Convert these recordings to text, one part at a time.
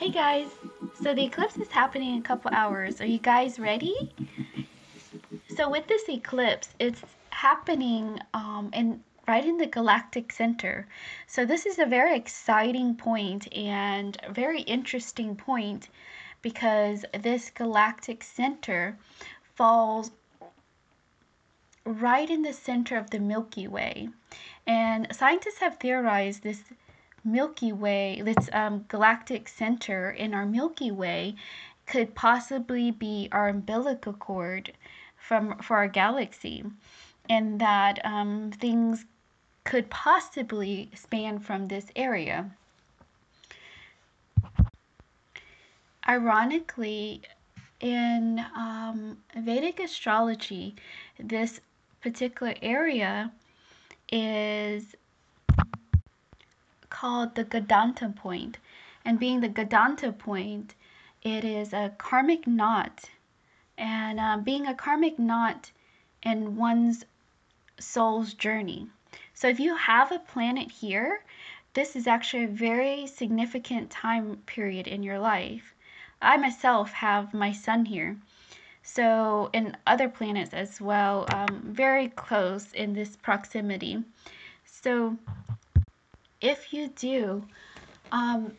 Hey guys, so the eclipse is happening in a couple hours. Are you guys ready? So with this eclipse, it's happening um, in right in the galactic center. So this is a very exciting point and very interesting point because this galactic center falls right in the center of the Milky Way. And scientists have theorized this Milky Way, this um, galactic center in our Milky Way, could possibly be our umbilical cord from for our galaxy, and that um, things could possibly span from this area. Ironically, in um, Vedic astrology, this particular area is called the Gandanta point. And being the Gandanta point, it is a karmic knot. And uh, being a karmic knot in one's soul's journey. So if you have a planet here, this is actually a very significant time period in your life. I myself have my sun here. So, and other planets as well, um, very close in this proximity. So, if you do, um,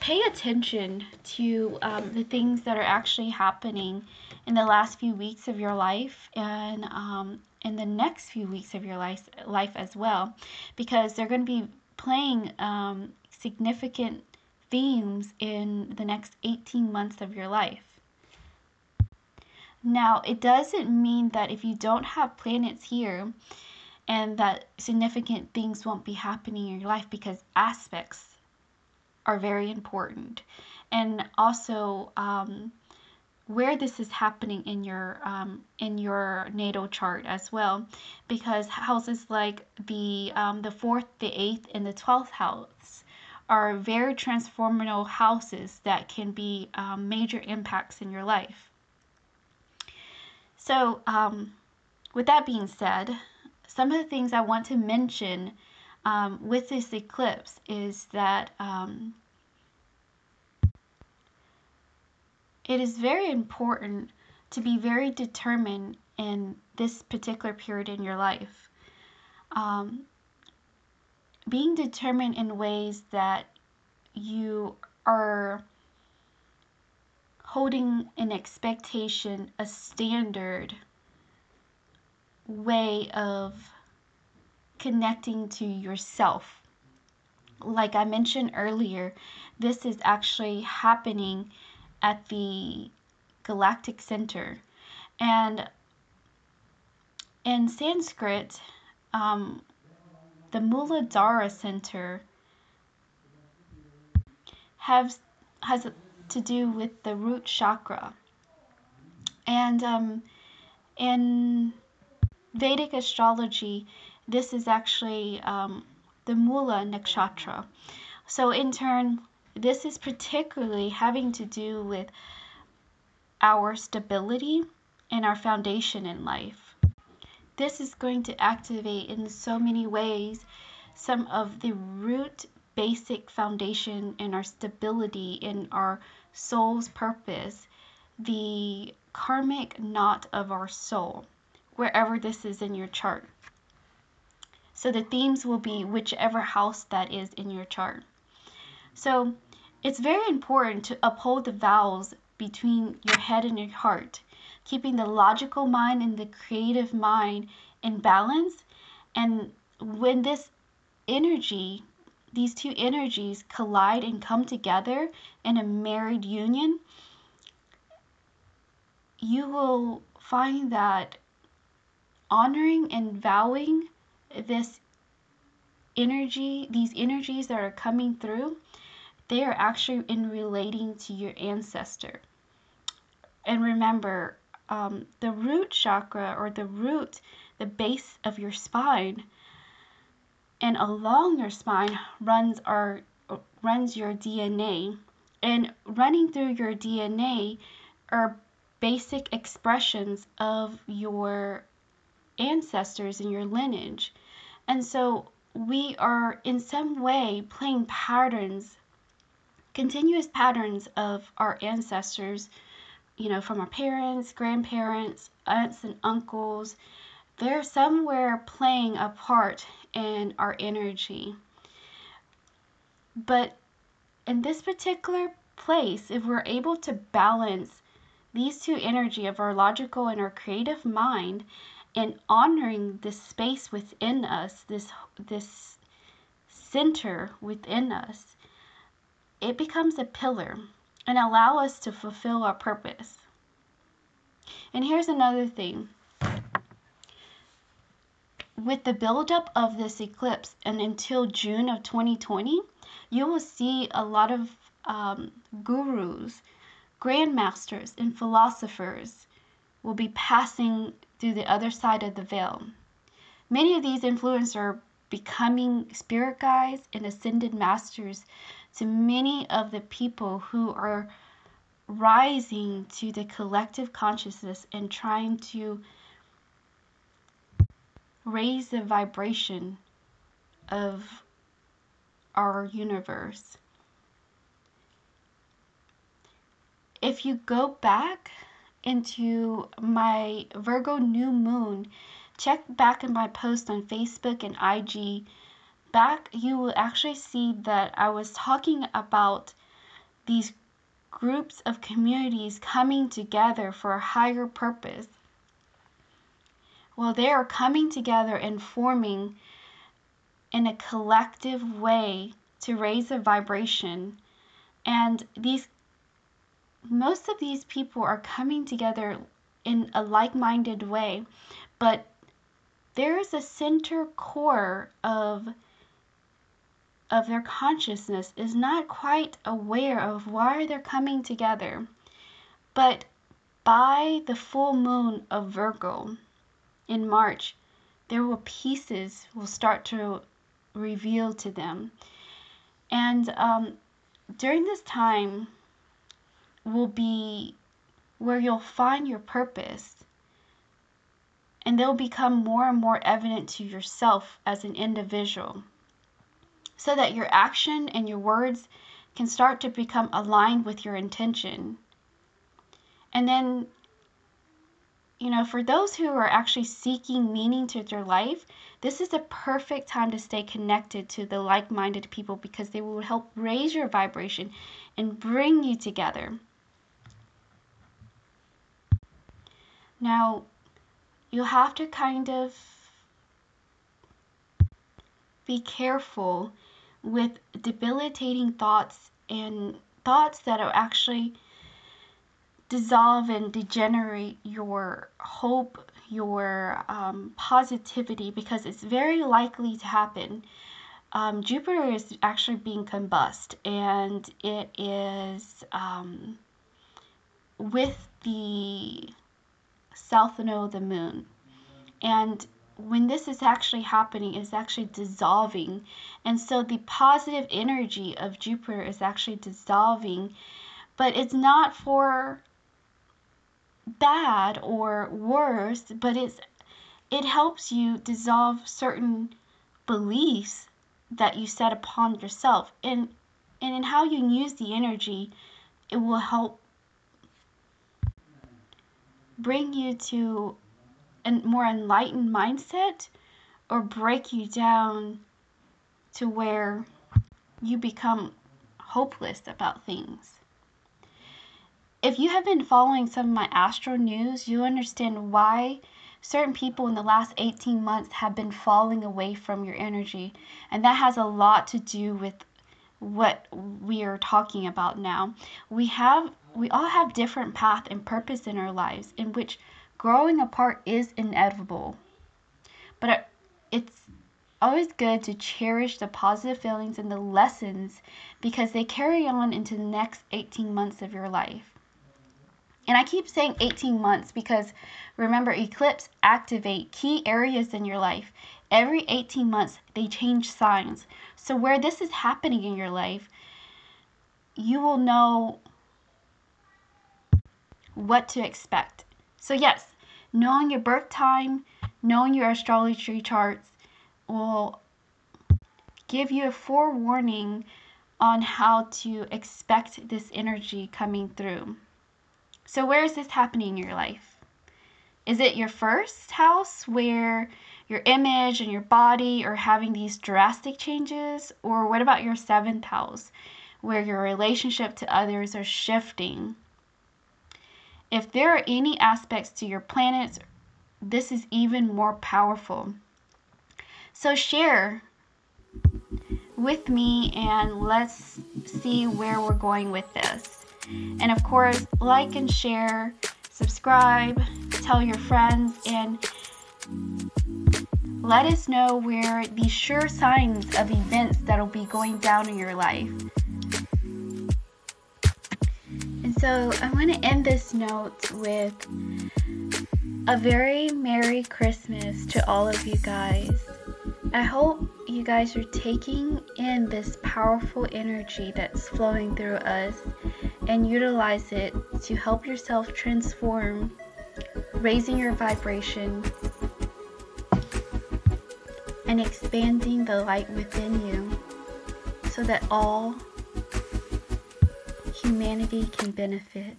pay attention to um, the things that are actually happening in the last few weeks of your life and um, in the next few weeks of your life, life as well, because they're going to be playing um, significant themes in the next 18 months of your life. Now, it doesn't mean that if you don't have planets here, and that significant things won't be happening in your life because aspects are very important. And also um, where this is happening in your um, in your natal chart as well because houses like the um, the fourth the eighth and the 12th house are very transformational houses that can be um, major impacts in your life. So um, with that being said some of the things I want to mention um, with this eclipse is that um, it is very important to be very determined in this particular period in your life. Um, being determined in ways that you are holding an expectation, a standard way of connecting to yourself. Like I mentioned earlier, this is actually happening at the galactic center. And in Sanskrit, um, the Muladhara center has has to do with the root chakra. And um, in Vedic astrology, this is actually um, the Mula Nakshatra. So, in turn, this is particularly having to do with our stability and our foundation in life. This is going to activate in so many ways some of the root basic foundation in our stability in our soul's purpose, the karmic knot of our soul wherever this is in your chart. So the themes will be whichever house that is in your chart. So it's very important to uphold the vows between your head and your heart, keeping the logical mind and the creative mind in balance. And when this energy, these two energies collide and come together in a married union, you will find that honoring and vowing this energy, these energies that are coming through, they are actually in relating to your ancestor. And remember, um, the root chakra or the root, the base of your spine, and along your spine runs our runs your DNA. And running through your DNA are basic expressions of your ancestors and your lineage. And so we are in some way playing patterns continuous patterns of our ancestors, you know, from our parents, grandparents, aunts, and uncles. They're somewhere playing a part in our energy. But in this particular place, if we're able to balance these two energy of our logical and our creative mind and honoring this space within us, this this center within us, it becomes a pillar and allow us to fulfill our purpose. And here's another thing. With the buildup of this eclipse and until June of 2020, you will see a lot of um, gurus, grandmasters, and philosophers will be passing through the other side of the veil. Many of these influencers are becoming spirit guides and ascended masters to many of the people who are rising to the collective consciousness and trying to raise the vibration of our universe. If you go back into my Virgo new moon, check back in my post on Facebook and IG. Back, you will actually see that I was talking about these groups of communities coming together for a higher purpose. Well, they are coming together and forming in a collective way to raise a vibration. And these most of these people are coming together in a like-minded way, but there is a center core of of their consciousness is not quite aware of why they're coming together. But by the full moon of Virgo in March, there will pieces will start to reveal to them. And um, during this time will be where you'll find your purpose and they'll become more and more evident to yourself as an individual so that your action and your words can start to become aligned with your intention. And then, you know, for those who are actually seeking meaning to their life, this is a perfect time to stay connected to the like minded people because they will help raise your vibration and bring you together. Now, you have to kind of be careful with debilitating thoughts and thoughts that are actually dissolve and degenerate your hope, your um, positivity, because it's very likely to happen. Um, Jupiter is actually being combust, and it is um, with the south node of the moon. And when this is actually happening it's actually dissolving. And so the positive energy of Jupiter is actually dissolving. But it's not for bad or worse but it's it helps you dissolve certain beliefs that you set upon yourself. And and in how you use the energy it will help bring you to a more enlightened mindset or break you down to where you become hopeless about things. If you have been following some of my astro news, you understand why certain people in the last 18 months have been falling away from your energy. And that has a lot to do with what we are talking about now. We have we all have different path and purpose in our lives in which growing apart is inevitable. But it's always good to cherish the positive feelings and the lessons because they carry on into the next 18 months of your life. And I keep saying 18 months because remember, eclipse activate key areas in your life. Every 18 months, they change signs. So where this is happening in your life, you will know what to expect. So yes, knowing your birth time, knowing your astrology charts will give you a forewarning on how to expect this energy coming through. So, where is this happening in your life? Is it your first house where your image and your body are having these drastic changes? Or what about your seventh house where your relationship to others are shifting? If there are any aspects to your planets, this is even more powerful. So share with me and let's see where we're going with this. And of course, like and share, subscribe, tell your friends, and let us know where the sure signs of events that'll be going down in your life. So I want to end this note with a very Merry Christmas to all of you guys. I hope you guys are taking in this powerful energy that's flowing through us and utilize it to help yourself transform, raising your vibration, and expanding the light within you so that all humanity can benefit.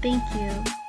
Thank you.